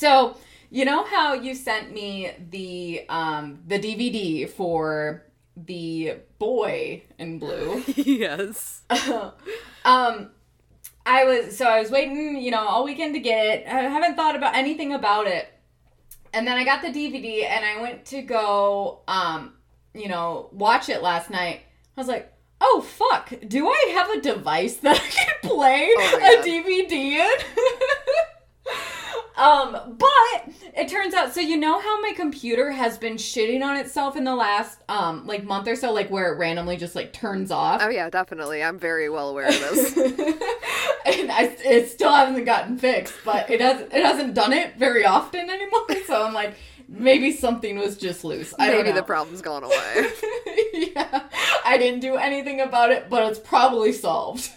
So, you know how you sent me the um the DVD for the boy in blue? yes. um I was so I was waiting, you know, all weekend to get it. I haven't thought about anything about it. And then I got the DVD and I went to go um, you know, watch it last night. I was like, "Oh fuck, do I have a device that I can play Oh a. DVD in?" Um, but it turns out so you know how my computer has been shitting on itself in the last um like month or so, like where it randomly just like turns off. Oh yeah, definitely. I'm very well aware of this. and I, it still hasn't gotten fixed, but it has it hasn't done it very often anymore. So I'm like, maybe something was just loose. I Maybe the problem's gone away. yeah, I didn't do anything about it, but it's probably solved.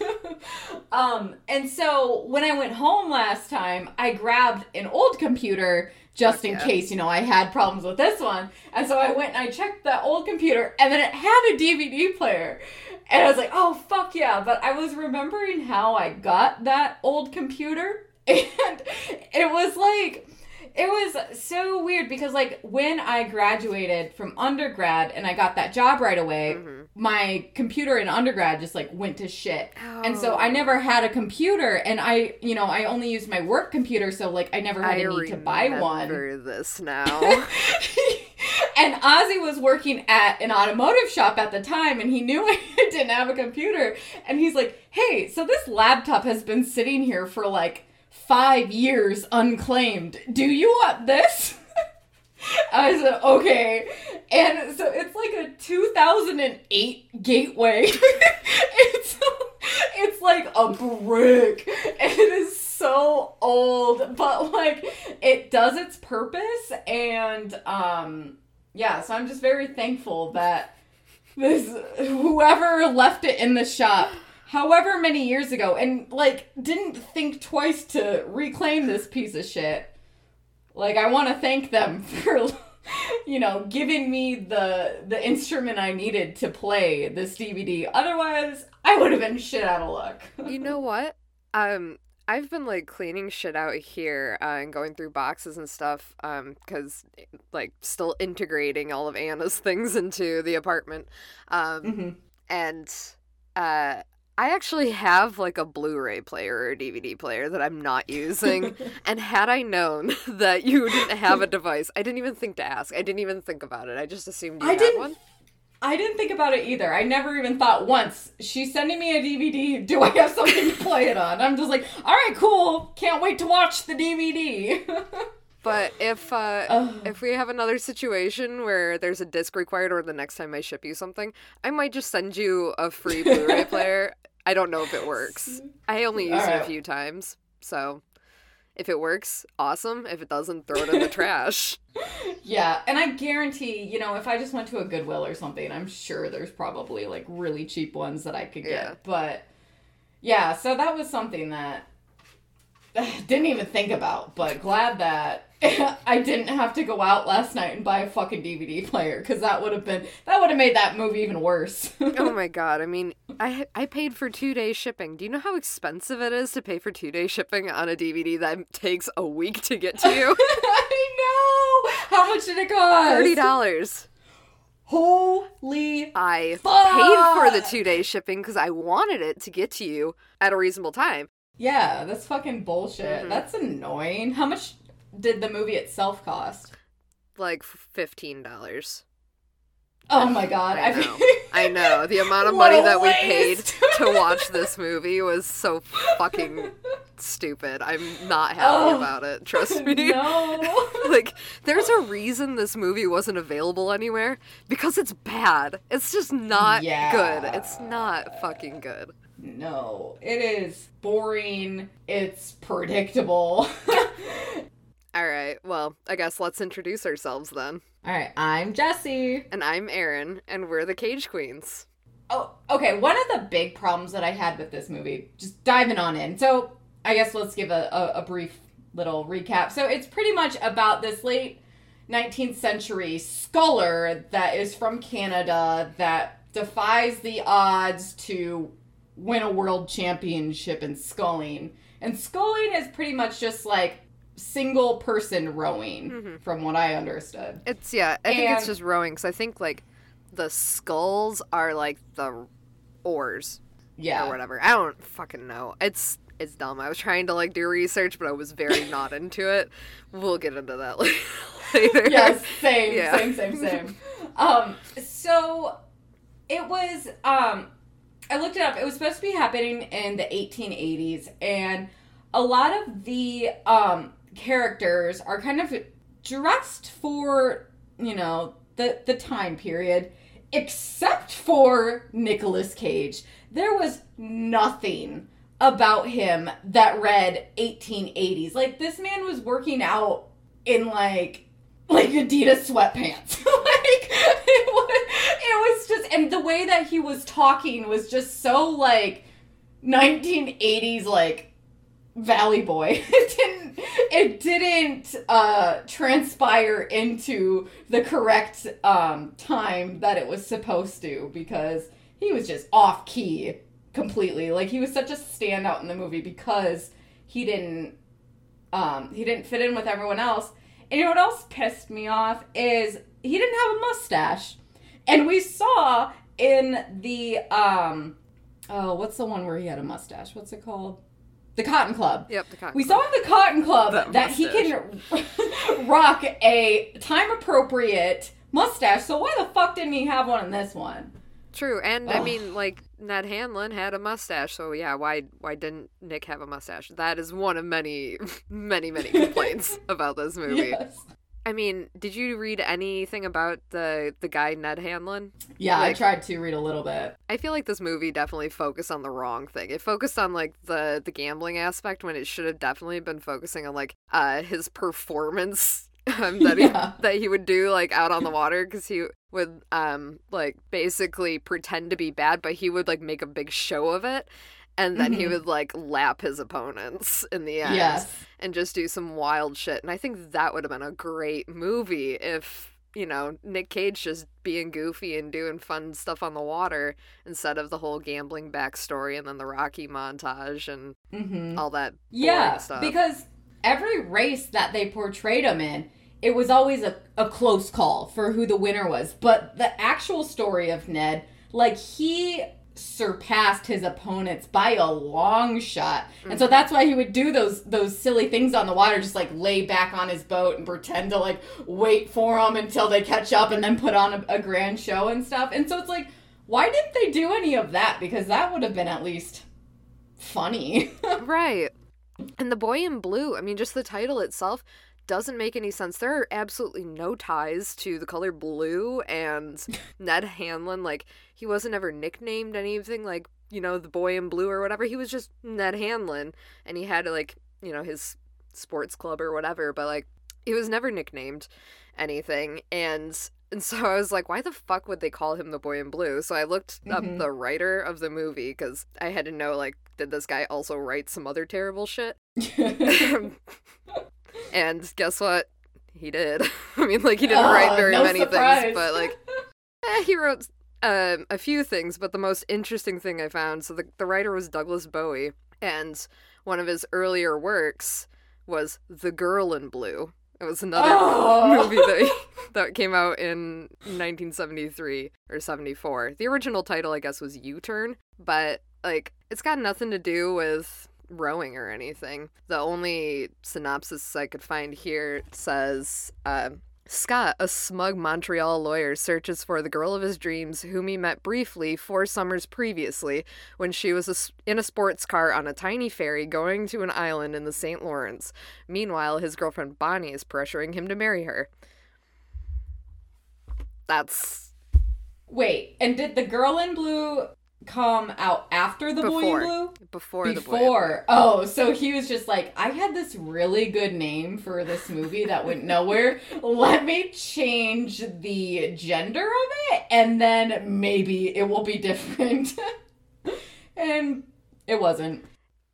um, and so when I went home last time, I grabbed an old computer just in Okay. case, you know, I had problems with this one. And so I went and I checked that old computer, and then it had a DVD player. And I was like, oh, fuck yeah. But I was remembering how I got that old computer, and it was like, it was so weird because like when I graduated from undergrad and I got that job right away, Mhm. my computer in undergrad just like went to shit. And so Oh. I never had a computer and I, you know, I only used my work computer so like I never had I a need to buy one. this now. and Ozzy was working at an automotive shop at the time and he knew I didn't have a computer and he's like, "Hey, so this laptop has been sitting here for like 5 years unclaimed. Do you want this?" I said, "Okay." And so it's like a 2008 Gateway. it's it's like a brick. It is so old, but like it does its purpose and um yeah, so I'm just very thankful that this whoever left it in the shop however many years ago and like didn't think twice to reclaim this piece of shit. Like I want to thank them for you know, giving me the the instrument I needed to play this DVD. Otherwise, I would have been shit out of luck. you know what? Um, I've been like cleaning shit out here uh, and going through boxes and stuff. Um, because like still integrating all of Anna's things into the apartment. Um, mm-hmm. and uh. I actually have like a Blu-ray player or a DVD player that I'm not using. and had I known that you didn't have a device, I didn't even think to ask. I didn't even think about it. I just assumed you I had didn't one. I didn't think about it either. I never even thought once, she's sending me a DVD. Do I have something to play it on? I'm just like, all right, cool. Can't wait to watch the DVD. But if uh, if we have another situation where there's a disc required, or the next time I ship you something, I might just send you a free Blu-ray player. I don't know if it works. I only used it a few times, so if it works, awesome. If it doesn't, throw it in the trash. yeah, and I guarantee, you know, if I just went to a Goodwill or something, I'm sure there's probably like really cheap ones that I could get. Yeah. But yeah, so that was something that didn't even think about, but glad that I didn't have to go out last night and buy a fucking DVD player because that would have been that would have made that movie even worse. oh my god! I mean, I I paid for two day shipping. Do you know how expensive it is to pay for two day shipping on a DVD that takes a week to get to you? I know. How much did it cost? Thirty dollars. Holy. I Fuck! paid for the two day shipping because I wanted it to get to you at a reasonable time. Yeah, that's fucking bullshit. Mhm. That's annoying. How much did the movie itself cost? Like fifteen dollars. Oh my god. I know. I know. The amount of money that we paid to watch this movie was so fucking stupid. I'm not happy Oh. about it. Trust me. no. Like, there's a reason this movie wasn't available anywhere because it's bad. It's just not Yeah. good. It's not fucking good. No. It is boring. It's predictable. All right, well, I guess let's introduce ourselves then. All right, I'm Jesse. And I'm Erin, and we're the Cage Queens. Oh, okay. One of the big problems that I had with this movie, just diving on in. So, I guess let's give a, a, a brief little recap. So, it's pretty much about this late 19th century scholar that is from Canada that defies the odds to win a world championship in sculling. And sculling is pretty much just like single person rowing, Mhm. from what I understood. It's yeah. I think it's just rowing because I think like the skulls are like the oars Yeah. or whatever. I don't fucking know. It's it's dumb. I was trying to like do research, but I was very not into it. We'll get into that later. yes, same, Yeah. same, same, same. Um, so it was. Um, I looked it up. It was supposed to be happening in the 1880s, and a lot of the um, characters are kind of dressed for you know the the time period, except for Nicolas Cage. There was nothing about him that read 1880s. Like this man was working out in like like Adidas sweatpants. like it was, it was just and the way that he was talking was just so like 1980s like Valley Boy. It didn't it didn't uh transpire into the correct um time that it was supposed to because he was just off key completely. Like he was such a standout in the movie because he didn't um he didn't fit in with everyone else. And you know what else pissed me off is he didn't have a mustache. And we saw in the um oh what's the one where he had a mustache? What's it called? The Cotton Club. Yep. The cock. We saw in the Cotton Club That that, he can rock a time appropriate mustache. So why the fuck didn't he have one in this one? True, and I mean, like Ned Hanlon had a mustache, so yeah, why why didn't Nick have a mustache? That is one of many, many, many complaints about this movie. Yes. I mean, did you read anything about the the guy Ned Hanlon? Yeah, I tried to read a little bit. I feel like this movie definitely focused on the wrong thing. It focused on like the the gambling aspect when it should have definitely been focusing on like uh his performance um, that he Yeah. that he would do like out on the water because he would um like basically pretend to be bad, but he would like make a big show of it. And then he Mhm. would like lap his opponents in the end Yes. and just do some wild shit. And I think that would have been a great movie if, you know, Nick Cage just being goofy and doing fun stuff on the water instead of the whole gambling backstory and then the Rocky montage and Mm-hmm. all that. Yeah, stuff. because every race that they portrayed him in, it was always a, a close call for who the winner was. But the actual story of Ned, like he surpassed his opponents by a long shot. And so mm-hmm. that's why he would do those those silly things on the water, just like lay back on his boat and pretend to like wait for them until they catch up and then put on a, a grand show and stuff. And so it's like, why didn't they do any of that? Because that would have been at least funny. right. And the boy in blue, I mean, just the title itself doesn't make any sense. There are absolutely no ties to the color blue and Ned Hanlon. Like, he wasn't ever nicknamed anything like, you know, the boy in blue or whatever. He was just Ned Hanlon. And he had, like, you know, his sports club or whatever, but, like, he was never nicknamed anything. And. And so I was like, why the fuck would they call him the boy in blue? So I looked up Mhm. the writer of the movie because I had to know, like, did this guy also write some other terrible shit? and guess what? He did. I mean, like, he didn't write Ah, very no many surprise. things, but, like, eh, he wrote um, a few things. But the most interesting thing I found so the, the writer was Douglas Bowie, and one of his earlier works was The Girl in Blue. It was another Oh. movie that, that came out in 1973 or 74. The original title, I guess, was U Turn, but like it's got nothing to do with rowing or anything. The only synopsis I could find here says uh, Scott, a smug Montreal lawyer, searches for the girl of his dreams whom he met briefly four summers previously when she was a in a sports car on a tiny ferry going to an island in the St. Lawrence. Meanwhile, his girlfriend Bonnie is pressuring him to marry her. That's Wait, and did the girl in blue come out after the boy Before. in blue? before, the boy. Before. Oh, so he was just like, I had this really good name for this movie that went nowhere. Let me change the gender of it, and then maybe it will be different. and it wasn't.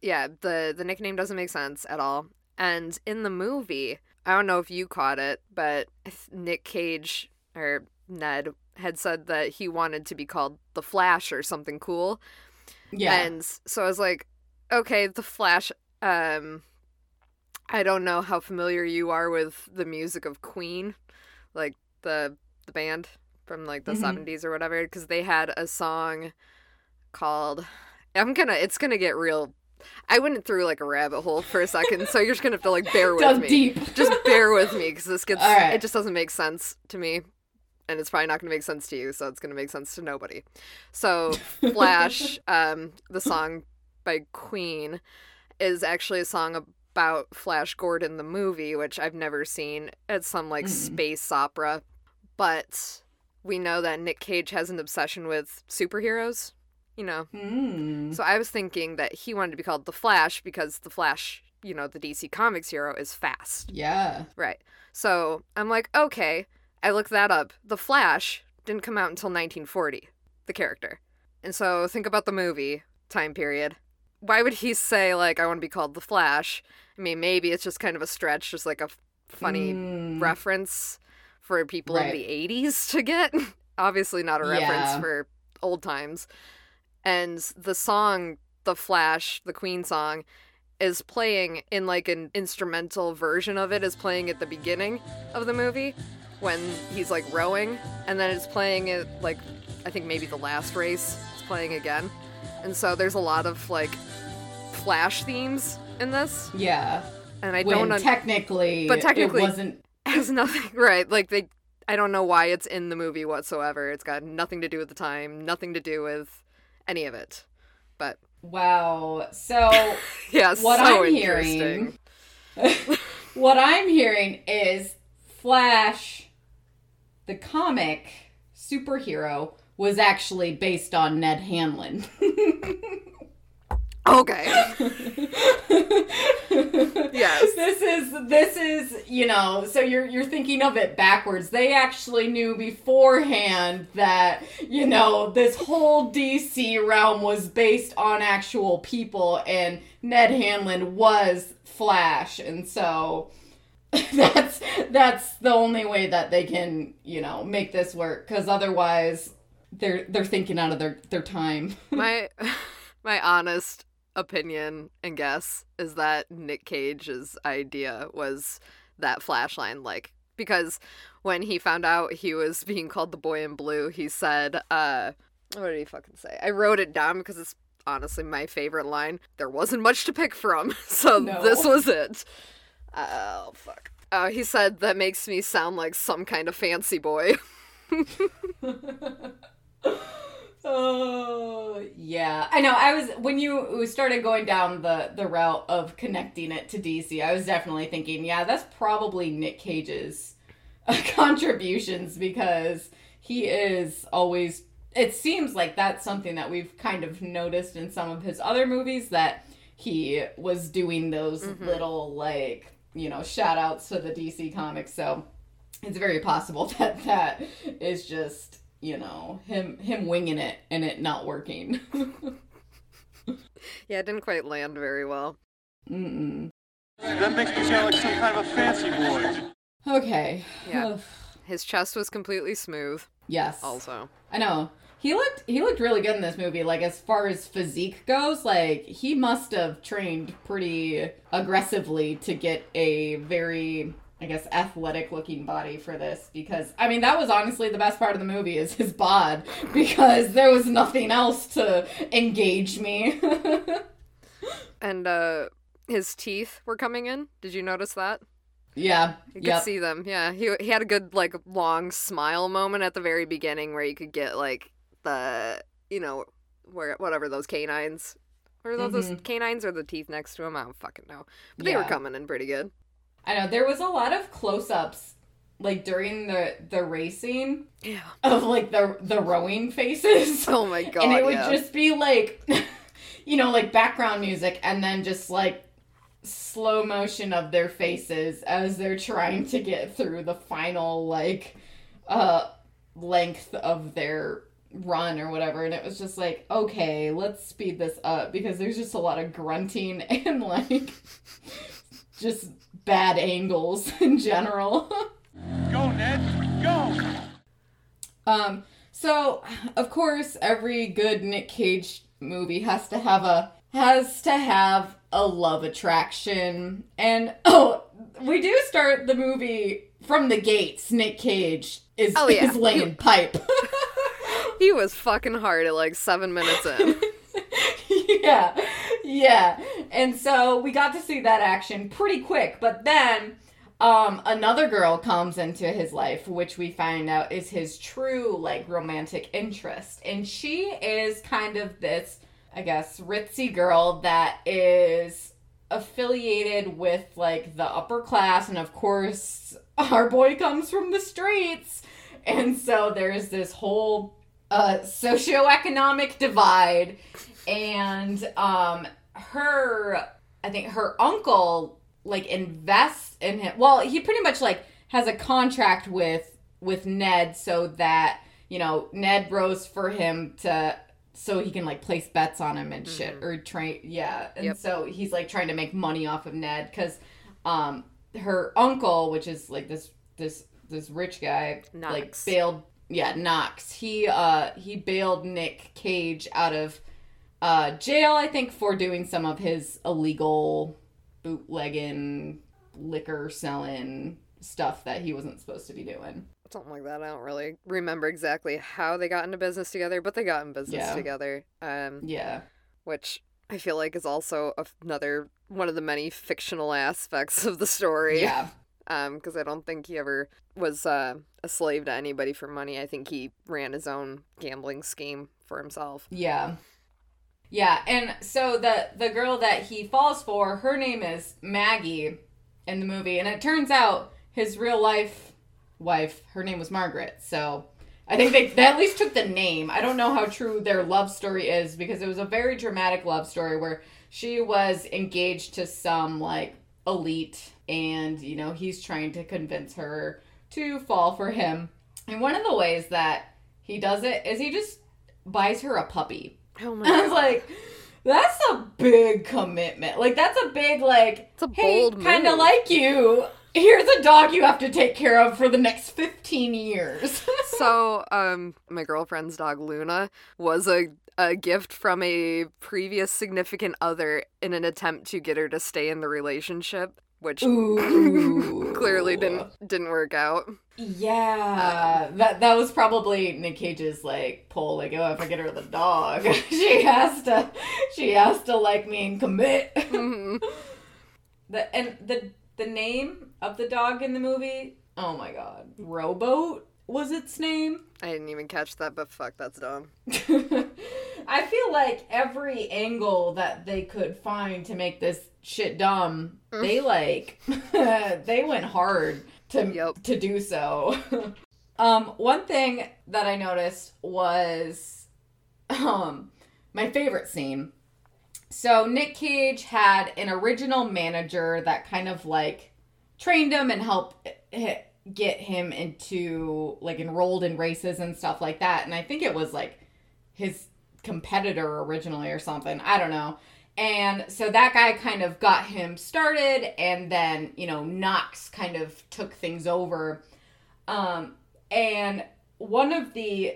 yeah, the the nickname doesn't make sense at all. And in the movie, I don't know if you caught it, but Nick Cage or Ned had said that he wanted to be called the Flash or something cool. Yeah. And so I was like, okay, the Flash um I don't know how familiar you are with the music of Queen, like the the band from like the Mhm. 70s or whatever because they had a song called I'm gonna it's gonna get real I went through like a rabbit hole for a second so you're just gonna have to like bear with Dug me deep. just bear with me because this gets right. it just doesn't make sense to me and it's probably not going to make sense to you so it's going to make sense to nobody so flash um, the song by queen is actually a song about flash gordon the movie which i've never seen it's some like Mm. space opera but we know that nick cage has an obsession with superheroes you know Mm. so I was thinking that he wanted to be called the Flash because the Flash, you know, the DC Comics hero, is fast. Yeah. Right. So I'm like, okay. I looked that up. The Flash didn't come out until 1940, the character. And so think about the movie time period. Why would he say, like, I want to be called the Flash? I mean, maybe it's just kind of a stretch, just like a funny Mm. reference for people Right. in the 80s to get. Obviously, not a reference Yeah. for old times. And the song, The Flash, the Queen song, is playing in like an instrumental version of it, is playing at the beginning of the movie when he's like rowing. And then it's playing it like, I think maybe the last race, it's playing again. And so there's a lot of like Flash themes in this. Yeah. And I when don't un- technically, But technically- it wasn't. has nothing right like they i don't know why it's in the movie whatsoever it's got nothing to do with the time nothing to do with any of it but Wow. So yeah what so I'm hearing, what I'm hearing is Flash, the comic superhero, was actually based on Ned Hanlon. okay Yes. This is this is, you know, so you're you're thinking of it backwards. They actually knew beforehand that, you know, this whole DC realm was based on actual people and Ned Hanlon was Flash and so that's that's the only way that they can, you know, make this work cuz otherwise they're they're thinking out of their their time. my my honest opinion and guess is that nick cage's idea was that flash line like because when he found out he was being called the boy in blue he said uh what did he fucking say i wrote it down because it's honestly my favorite line there wasn't much to pick from so No. this was it oh fuck uh, he said that makes me sound like some kind of fancy boy Oh yeah, I know. I was when you started going down the the route of connecting it to DC. I was definitely thinking, yeah, that's probably Nick Cage's uh, contributions because he is always. It seems like that's something that we've kind of noticed in some of his other movies that he was doing those little like you know shout outs to the DC comics. So it's very possible that that is just you know him him winging it and it not working yeah it didn't quite land very well Mm-mm. That makes me sound like some kind of a fancy boy. okay Yeah. his chest was completely smooth yes also i know he looked he looked really good in this movie like as far as physique goes like he must have trained pretty aggressively to get a very i guess athletic looking body for this because i mean that was honestly the best part of the movie is his bod because there was nothing else to engage me And uh his teeth were coming in. Did you notice that? yeah You yep. could see them. Yeah. He he had a good like long smile moment at the very beginning where you could get like the you know where whatever those canines or those, those Mhm. canines or the teeth next to him. I don't fucking know. But they were coming in pretty good. I know there was a lot of close-ups like during the the racing Yeah. of like the the rowing faces. Oh my god. and it would yeah. just be like you know like background music and then just like slow motion of their faces as they're trying to get through the final like uh length of their run or whatever and it was just like okay let's speed this up because there's just a lot of grunting and like just bad angles in general Go, Ned, go! Um, so of course, every good Nick Cage movie has to have a has to have a love attraction. And oh, we do start the movie from the gates. Nick Cage is, Oh, yeah. is laying pipe. He was fucking hard at like seven minutes in. yeah, yeah. And so we got to see that action pretty quick, but then um, another girl comes into his life, which we find out is his true like romantic interest, and she is kind of this, I guess, ritzy girl that is affiliated with like the upper class, and of course, our boy comes from the streets, and so there's this whole uh, socioeconomic divide and um her i think her uncle like invests in him. Well he pretty much like has a contract with with ned so that you know ned rose for him to so he can like place bets on him and shit or train yeah and Yep. so he's like trying to make money off of ned because um her uncle which is like this this this rich guy like bailed yeah knox he uh he bailed nick cage out of uh jail i think for doing some of his illegal bootlegging liquor selling stuff that he wasn't supposed to be doing Something like that. I don't really remember exactly how they got into business together, but they got in business Yeah. together. Um, yeah which I feel like is also another one of the many fictional aspects of the story. yeah Um, because I don't think he ever was uh, a slave to anybody for money. I think he ran his own gambling scheme for himself. Yeah. Yeah, and so the the girl that he falls for, her name is Maggie in the movie, and it turns out his real life wife, her name was Margaret. So I think they, they at least took the name. I don't know how true their love story is because it was a very dramatic love story where she was engaged to some like elite and you know he's trying to convince her to fall for him. And one of the ways that he does it is he just buys her a puppy. Oh my I was like, that's a big commitment. Like that's a big like. It's a hey, kind of like you. Here's a dog you have to take care of for the next fifteen years. so, um, my girlfriend's dog Luna was a a gift from a previous significant other in an attempt to get her to stay in the relationship, which clearly didn't didn't work out. Yeah, that that was probably Nick Cage's like pull. Like, oh, if I get her the dog, she has to, she has to like me and commit. Mhm. The and the the name of the dog in the movie. Oh my god, Rowboat was its name. I didn't even catch that, but fuck, that's dumb. I feel like every angle that they could find to make this shit dumb, they like they went hard to Yep. to do so. um, one thing that I noticed was um my favorite scene. So Nick Cage had an original manager that kind of like trained him and helped get him into like enrolled in races and stuff like that. And I think it was like his competitor originally or something. I don't know. And so that guy kind of got him started, and then, you know, Knox kind of took things over. Um, and one of the,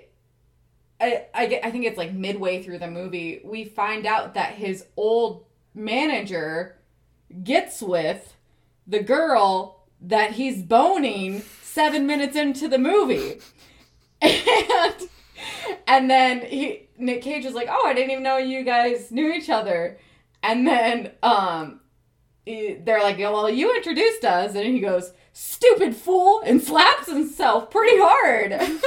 I, I, I think it's like midway through the movie, we find out that his old manager gets with the girl that he's boning seven minutes into the movie. And and then he Nick Cage was like, "Oh, I didn't even know you guys knew each other." And then um they're like, "Yeah, "Well, you introduced us." And he goes, "Stupid fool," and slaps himself pretty hard.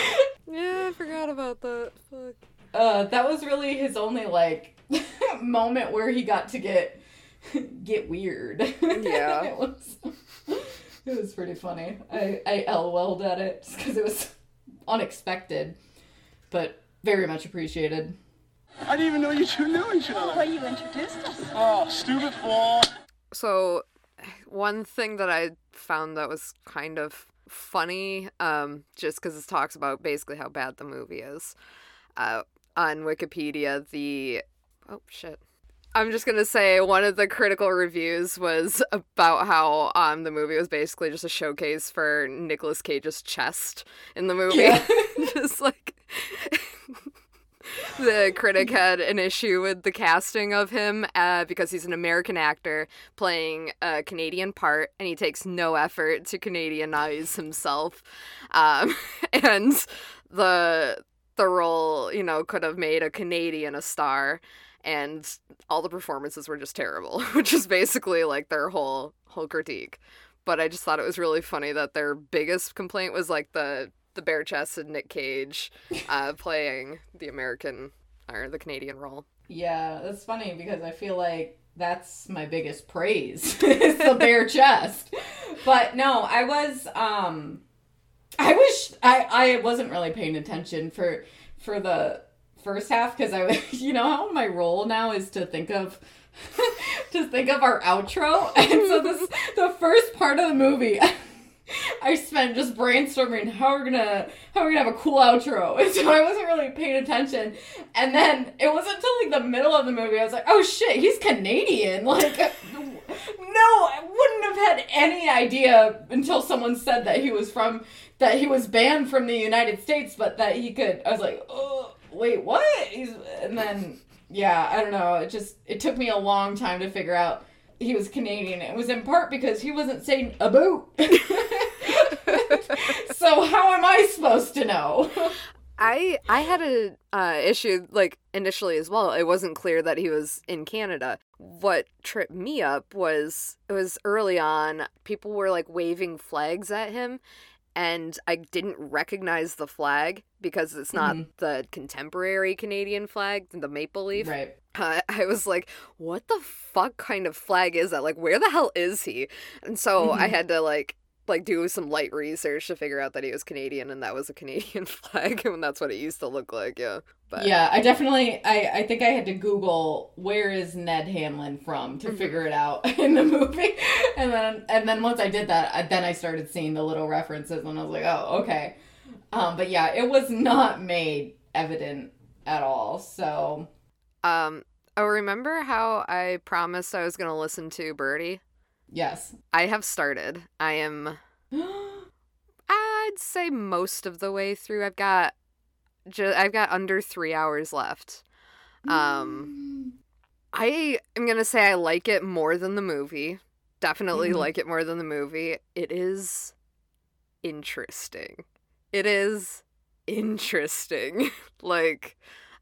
Yeah, I forgot about that. Fuck. uh that was really his only like moment where he got to get get weird. Yeah. it was it was pretty funny. I I LOL'd at it just because it was unexpected, but very much appreciated. I didn't even know you two knew each other. Well, you introduced us. Oh, stupid fool. So, one thing that I found that was kind of funny, um, just because it talks about basically how bad the movie is, uh, on Wikipedia, the oh shit. I'm just gonna say one of the critical reviews was about how um the movie was basically just a showcase for Nicolas Cage's chest in the movie. Yeah. just like the critic had an issue with the casting of him uh, because he's an American actor playing a Canadian part, and he takes no effort to Canadianize himself. Um, and the the role, you know, could have made a Canadian a star, and all the performances were just terrible, which is basically like their whole whole critique. But I just thought it was really funny that their biggest complaint was like the the bare chested Nick Cage uh, playing the American or the Canadian role. Yeah, that's funny because I feel like that's my biggest praise is the bare chest. But no, I was um I wish I I wasn't really paying attention for for the first half because I was, you know how my role now is to think of to think of our outro and so this the first part of the movie I spent just brainstorming how we're gonna how we're gonna have a cool outro, and so I wasn't really paying attention. And then it wasn't until like the middle of the movie I was like, oh shit, he's Canadian. Like, no, I wouldn't have had any idea until someone said that he was from that he was banned from the United States, but that he could. I was like, oh wait, what? He's and then yeah, I don't know. It just it took me a long time to figure out he was Canadian. It was in part because he wasn't saying a boot. so how am I supposed to know? I I had a uh, issue like initially as well. It wasn't clear that he was in Canada. What tripped me up was it was early on. People were like waving flags at him, and I didn't recognize the flag because it's not Mhm. the contemporary Canadian flag, the maple leaf. Right. uh, I was like, what the fuck kind of flag is that? Like, where the hell is he? And so I Mhm. had to like like do some light research to figure out that he was Canadian and that was a Canadian flag and that's what it used to look like. Yeah, but Yeah, I definitely I, I think I had to Google where is Ned Hanlon from to Mhm. figure it out in the movie. And then and then once I did that, I, then I started seeing the little references and I was like, "Oh, okay." Um but yeah, it was not made evident at all. So, um, oh, remember how I promised I was gonna listen to Birdie? Yes. I have started. I am. I'd say most of the way through. I've got, ju- I've got under three hours left. Um, I am gonna say I like it more than the movie. Definitely Mhm. like it more than the movie. It is interesting. It is interesting. like,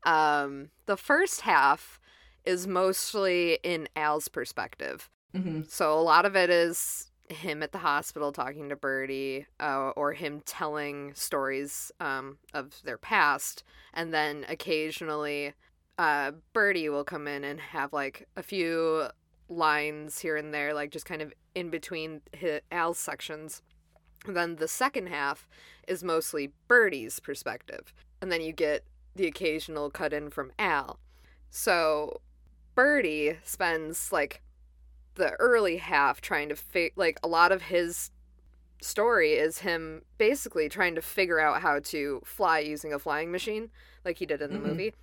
um, the first half is mostly in Al's perspective. Mhm. So a lot of it is him at the hospital talking to Birdie, uh, or him telling stories um, of their past, and then occasionally uh, Birdie will come in and have like a few lines here and there, like just kind of in between hi Al's sections. And then the second half is mostly Birdie's perspective, and then you get the occasional cut in from Al. So Birdie spends like the early half trying to fi- like a lot of his story is him basically trying to figure out how to fly using a flying machine like he did in the Mhm. movie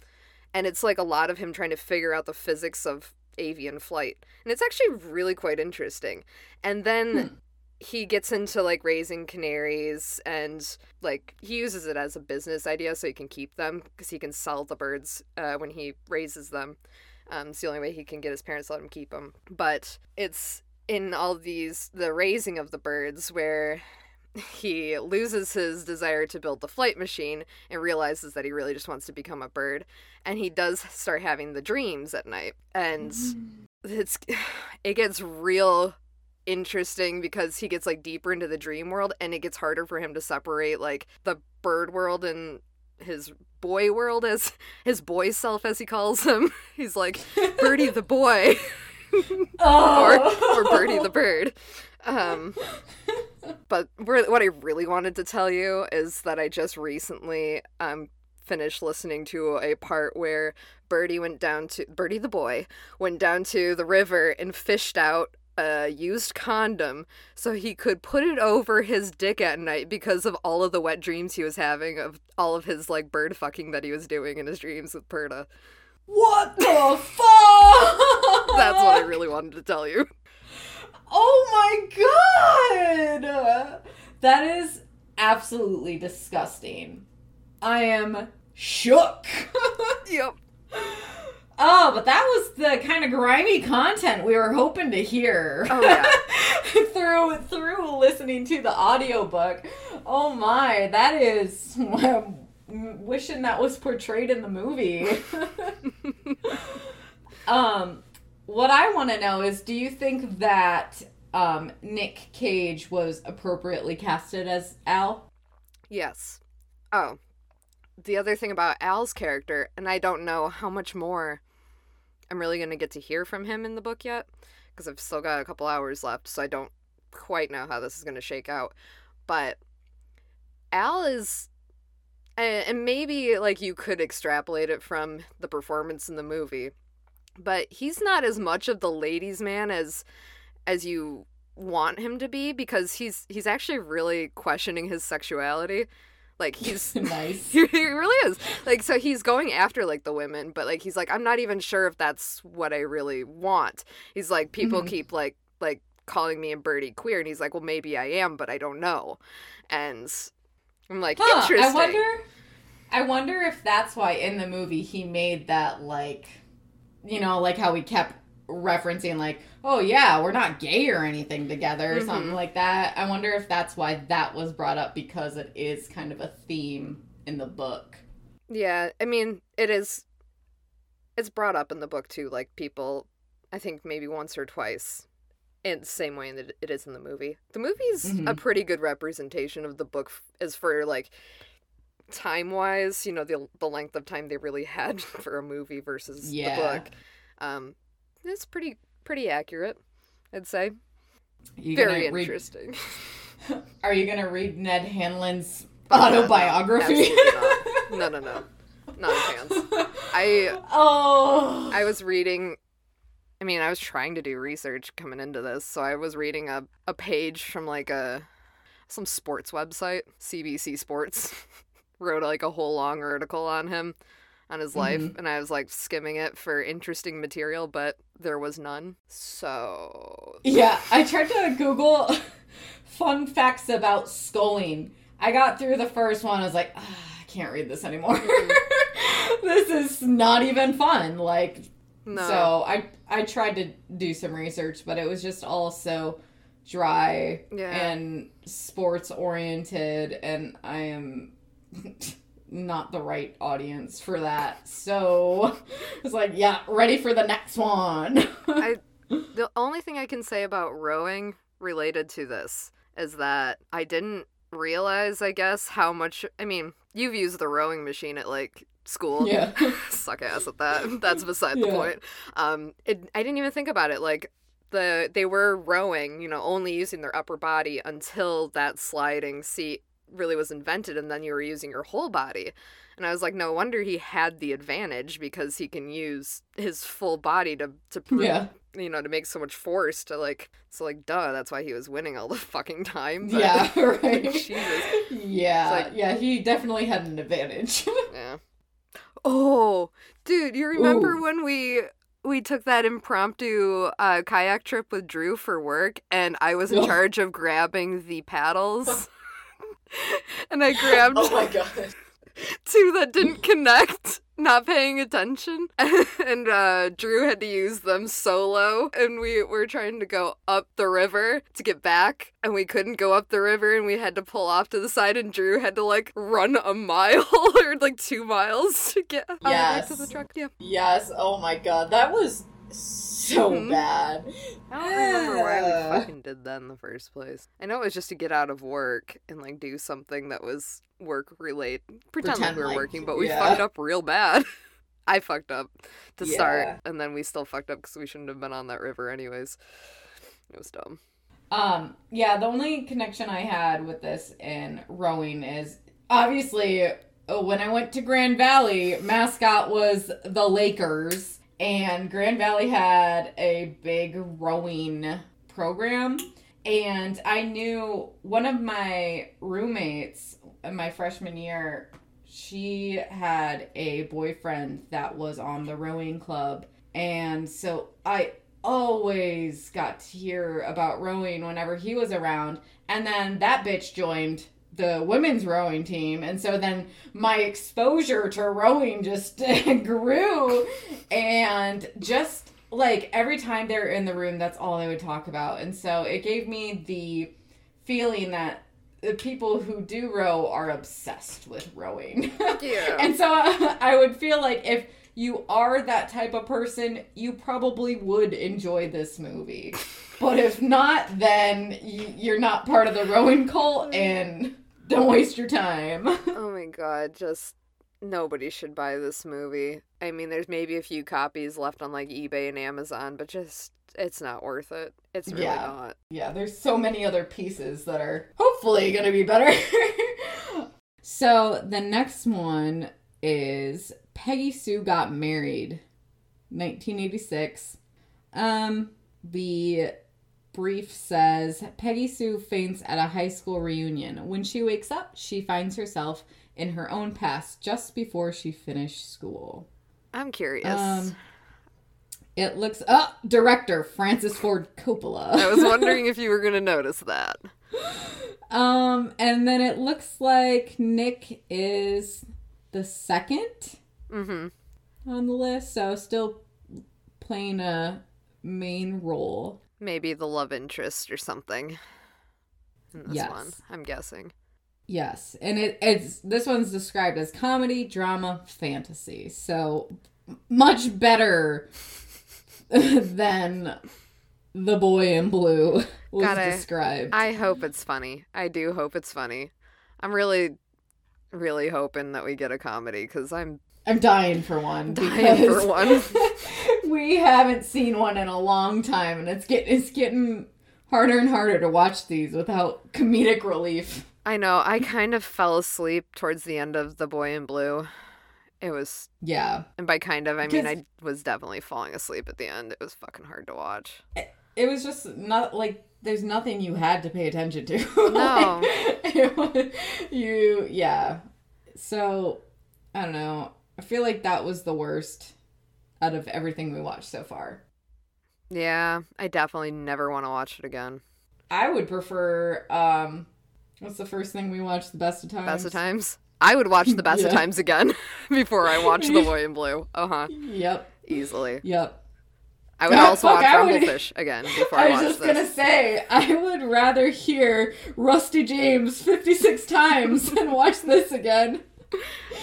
and it's like a lot of him trying to figure out the physics of avian flight and it's actually really quite interesting and then Hmm. he gets into like raising canaries and like he uses it as a business idea so he can keep them because he can sell the birds uh, when he raises them um, it's the only way he can get his parents to let him keep them. But it's in all these the raising of the birds where he loses his desire to build the flight machine and realizes that he really just wants to become a bird. And he does start having the dreams at night. And it's it gets real interesting because he gets like deeper into the dream world and it gets harder for him to separate like the bird world and his boy world as his boy self as he calls him. He's like birdie the boy. Oh. or birdie the bird. Um but what i really wanted to tell you is that i just recently um finished listening to a part where birdie went down to birdie the boy went down to the river and fished out a used condom so he could put it over his dick at night because of all of the wet dreams he was having of all of his like bird fucking that he was doing in his dreams with Perta. What the fuck? That's what I really wanted to tell you. Oh my god! That is absolutely disgusting. I am shook. Yep. oh, but that was the kind of grimy content we were hoping to hear. Oh yeah. through through listening to the audiobook. Oh my, that is wishing that was portrayed in the movie. um what I want to know is do you think that um, Nick Cage was appropriately casted as Al? Yes. Oh, the other thing about Al's character, and I don't know how much more I'm really going to get to hear from him in the book yet, because I've still got a couple hours left, so I don't quite know how this is going to shake out. But Al is. And maybe, like, you could extrapolate it from the performance in the movie, but he's not as much of the ladies' man as as you want him to be because he's he's actually really questioning his sexuality like he's nice. he really is. Like so he's going after like the women, but like he's like I'm not even sure if that's what I really want. He's like people Mhm. keep like like calling me and Birdie queer and he's like well maybe I am, but I don't know. And I'm like Huh, interesting. I wonder I wonder if that's why in the movie he made that like you know, like how we kept referencing like, oh yeah, we're not gay or anything together or something Mhm. like that. I wonder if that's why that was brought up because it is kind of a theme in the book. Yeah, I mean, it is. It's brought up in the book too. Like people, I think maybe once or twice, in the same way that it is in the movie. The movie's a Mhm. pretty good representation of the book as for like time wise. You know, the the length of time they really had for a movie versus Yeah. the book. Um, it's pretty pretty accurate, I'd say. You Very read- interesting. are you gonna read Ned Hanlon's autobiography? No, no, no, not a chance. I oh. I was reading I mean, I was trying to do research coming into this, so I was reading a, a page from like a some sports website, CBC Sports, wrote like a whole long article on him, on his life, Mhm. and I was like skimming it for interesting material, but there was none. So Yeah, I tried to Google fun facts about sculling. I got through the first one. I was like, ah, I can't read this anymore. this is not even fun. Like, no. so I I tried to do some research, but it was just all so dry Yeah. and sports oriented, and I am not the right audience for that. So it's like, yeah, ready for the next one. I the only thing I can say about rowing related to this is that I didn't realize, I guess, how much. I mean, you've used the rowing machine at like school. yeah. Suck ass at that. That's beside the point. Um, it, I didn't even think about it. Like the they were rowing, you know, only using their upper body until that sliding seat really was invented, and then you were using your whole body. And I was like, no wonder he had the advantage because he can use his full body to to prove, Yeah. you know to make so much force to like so like duh that's why he was winning all the fucking time. But, Yeah, right. Jesus. Yeah, like- yeah, he definitely had an advantage. Yeah. Oh, dude, you remember Ooh. when we we took that impromptu uh, kayak trip with Drew for work, and I was in Oh. charge of grabbing the paddles, and I grabbed my god. two that didn't connect, not paying attention, and uh, Drew had to use them solo, and we were trying to go up the river to get back, and we couldn't go up the river, and we had to pull off to the side, and Drew had to like run a mile or like two miles to get way to the truck. Yeah, Yes, oh my god, that was so Mhm. bad. I don't remember why we fucking did that in the first place. I know it was just to get out of work and like do something that was work related, pretend, like we were like- working, but we yeah. fucked up real bad. I fucked up to Yeah. start, and then we still fucked up because we shouldn't have been on that river anyways. It was dumb. Um, yeah, the only connection I had with this in rowing is obviously uh, when I went to Grand Valley, mascot was the Lakers, and Grand Valley had a big rowing program. And I knew one of my roommates in my freshman year, she had a boyfriend that was on the rowing club. And so I always got to hear about rowing whenever he was around. And then that bitch joined the women's rowing team and so then my exposure to rowing just grew and just like every time they're in the room that's all they would talk about and so it gave me the feeling that the people who do row are obsessed with rowing Yeah. and so I would feel like if you are that type of person, you probably would enjoy this movie. But if not, then you're not part of the rowing cult and don't waste your time. Oh my god, just nobody should buy this movie. I mean, there's maybe a few copies left on like eBay and Amazon, but just it's not worth it. It's really Yeah. not. yeah, there's so many other pieces that are hopefully going to be better. so the next one is Peggy Sue Got Married, 1986. Um, the brief says Peggy Sue faints at a high school reunion. When she wakes up, she finds herself in her own past just before she finished school. I'm curious. Um, it looks oh, director Francis Ford Coppola. I was wondering if you were going to notice that. Um, and then it looks like Nick is the second mm-hmm. on the list, so still playing a main role. Maybe the love interest or something. In this Yes. one, I'm guessing. Yes, and it, it's this one's described as comedy, drama, fantasy. So much better than the boy in blue was Gotta- described. I hope it's funny. I do hope it's funny. I'm really, really hoping that we get a comedy because I'm I'm dying for one. dying because for one. we haven't seen one in a long time, and it's get it's getting harder and harder to watch these without comedic relief. I know. I kind of fell asleep towards the end of The Boy in Blue. It was, Yeah, and by kind of, I mean, I was definitely falling asleep at the end. It was fucking hard to watch. it was just not like there's nothing you had to pay attention to. No. Like, was- you yeah. So I don't know. I feel like that was the worst out of everything we watched so far. Yeah, I definitely never want to watch it again. I would prefer um what's the first thing we watched? The best of times. Best of Times. I would watch The Best of Times again before I watch The Boy in Blue. Uh huh. Yep. Easily. Yep. I would also fuck, watch would- Rumblefish again before I, watch this. I was just this. gonna say, I would rather hear Rusty James 56 times than watch this again.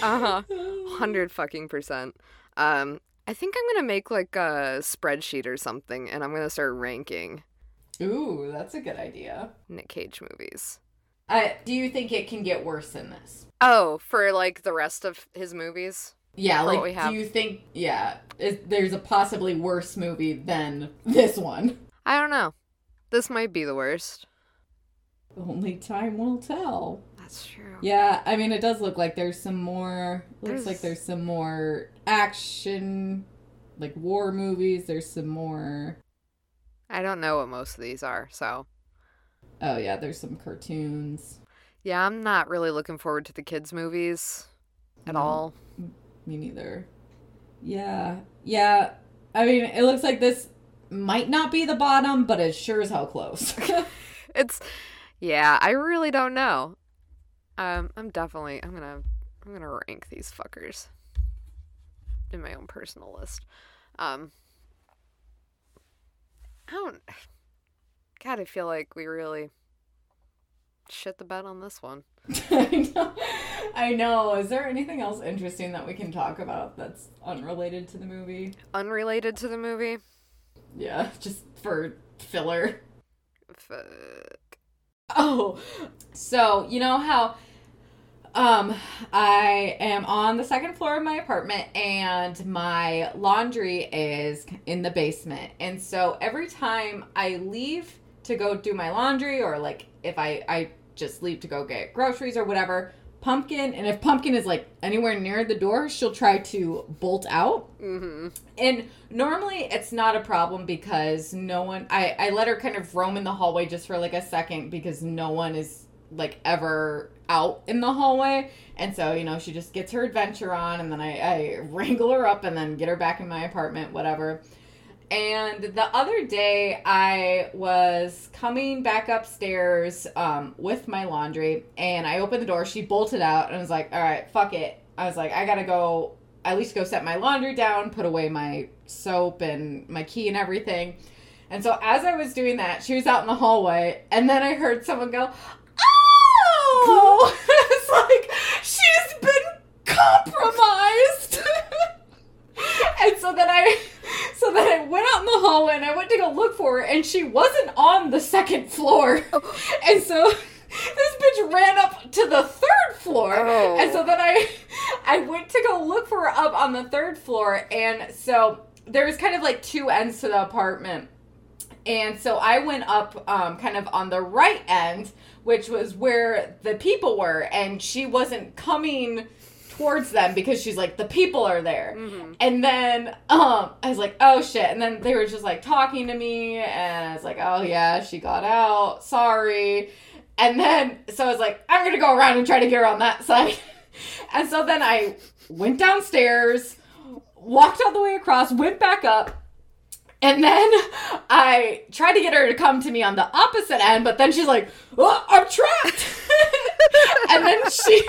Uh huh. Hundred fucking percent. Um, I think I'm gonna make like a spreadsheet or something, and I'm gonna start ranking Ooh, that's a good idea. Nick Cage movies. Uh, do you think it can get worse than this? Oh, for like the rest of his movies. Yeah, For like, we have. do you think, yeah, is, there's a possibly worse movie than this one? I don't know. This might be the worst. Only time will tell. That's true. Yeah, I mean, it does look like there's some more. Looks There's- like there's some more action, like war movies. There's some more. I don't know what most of these are, so Oh yeah, there's some cartoons. yeah, I'm not really looking forward to the kids' movies at No. all. Me neither. Yeah, yeah. I mean, it looks like this might not be the bottom, but it sure as hell close. It's yeah, I really don't know. Um, I'm definitely I'm gonna I'm gonna rank these fuckers in my own personal list. Um, I don't. God, I feel like we really shit the bed on this one. I know. I know. Is there anything else interesting that we can talk about that's unrelated to the movie? Unrelated to the movie. Yeah, just for filler. Fuck. Oh, so you know how um I am on the second floor of my apartment and my laundry is in the basement. And so every time I leave to go do my laundry or like if I I just leave to go get groceries or whatever, Pumpkin and if Pumpkin is like anywhere near the door, she'll try to bolt out. Mm-hmm. And normally it's not a problem because no one I, I let her kind of roam in the hallway just for like a second because no one is like ever out in the hallway. And so, you know, she just gets her adventure on and then I, I wrangle her up and then get her back in my apartment, whatever. And the other day, I was coming back upstairs um, with my laundry, and I opened the door. She bolted out, and I was like, "All right, fuck it." I was like, "I gotta go. At least go set my laundry down, put away my soap and my key and everything." And so, as I was doing that, she was out in the hallway, and then I heard someone go, "Oh!" it's like she's been compromised. and so then I so then I went out in the hallway and I went to go look for her and she wasn't on the second floor. Oh. And so this bitch ran up to the third floor. Oh. And so then I I went to go look for her up on the third floor and so there was kind of like two ends to the apartment. And so I went up um, kind of on the right end, which was where the people were, and she wasn't coming towards them because she's like, the people are there. And then um, I was like, oh shit. And then they were just like talking to me, and I was like, oh yeah, she got out. Sorry. And then, so I was like, I'm gonna go around and try to get her on that side. and so then I went downstairs, walked all the way across, went back up. And then I tried to get her to come to me on the opposite end, but then she's like, oh, I'm trapped. and then she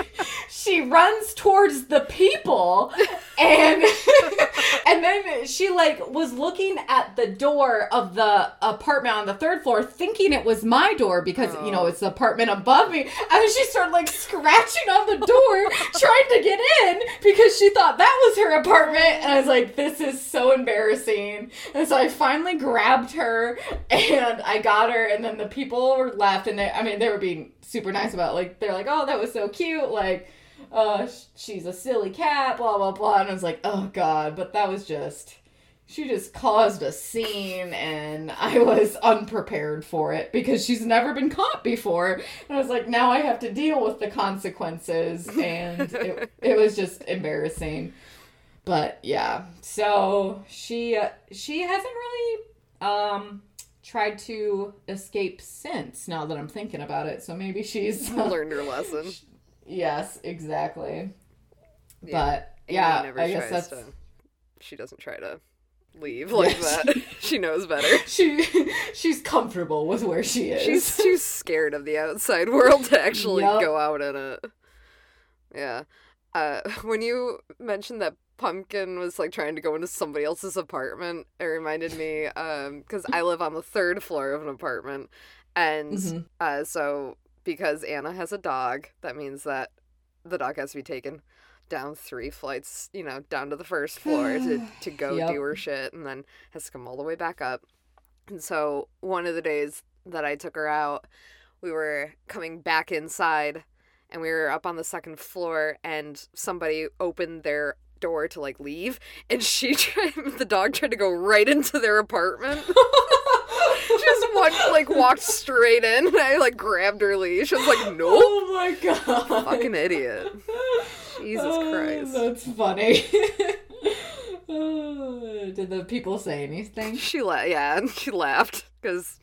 she runs towards the people and and then she like was looking at the door of the apartment on the third floor thinking it was my door because you know oh. it's the apartment above me. And then she started like scratching on the door trying to get in because she thought that was her apartment. And I was like this is so embarrassing. And so I finally grabbed her and I got her. And then the people were left and they I mean they were being super nice about like they're like oh that was so cute like uh she's a silly cat blah blah blah and I was like oh god but that was just she just caused a scene and I was unprepared for it because she's never been caught before. And I was like, now I have to deal with the consequences. And it, it was just embarrassing. But yeah, so she uh, she hasn't really um tried to escape since now that I'm thinking about it. So maybe she's Learned her lesson. yes, exactly. Yeah. But Amy yeah, never I guess that's to. She doesn't try to leave like Yeah, that. she knows better. she she's comfortable with where she is. She's too scared of the outside world to actually Yup. go out in it. Yeah. Uh, when you mentioned that Pumpkin was like trying to go into somebody else's apartment, it reminded me um because I live on the third floor of an apartment, and Mhm. uh, so because Anna has a dog, that means that the dog has to be taken down three flights, you know, down to the first floor to to go Yup. do her shit, and then has to come all the way back up. And so one of the days that I took her out, we were coming back inside and we were up on the second floor and somebody opened their door to like leave and she tried the dog tried to go right into their apartment. Just one like walked straight in and I like grabbed her leash. I was like, Nope. Oh my god. Fucking idiot. Jesus Oh, Christ. That's funny. Oh, Did the people say anything? She la- yeah, she laughed because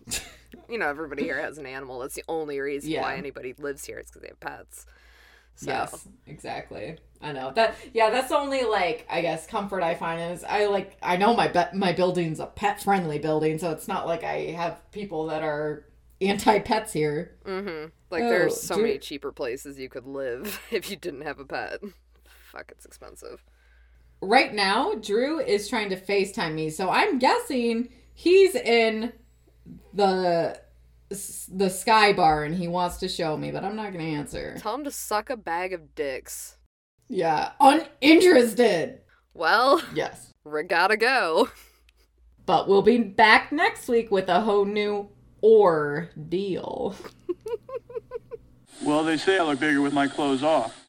you know everybody here has an animal. That's the only reason why anybody lives here is because they have pets. So Yes, exactly. I know that. Yeah, that's the only like I guess comfort I find is I like I know my be- my building's a pet friendly building, so it's not like I have people that are anti pets here. Mm-hmm. Like Oh, there's so many cheaper places you could live if you didn't have a pet. Fuck, it's expensive. Right now, Drew is trying to FaceTime me, so I'm guessing he's in the the sky bar and he wants to show me, but I'm not gonna answer. Tell him to suck a bag of dicks. Yeah, uninterested. Well, Yes. we gotta go. But we'll be back next week with a whole new ordeal. Well, they say I look bigger with my clothes off.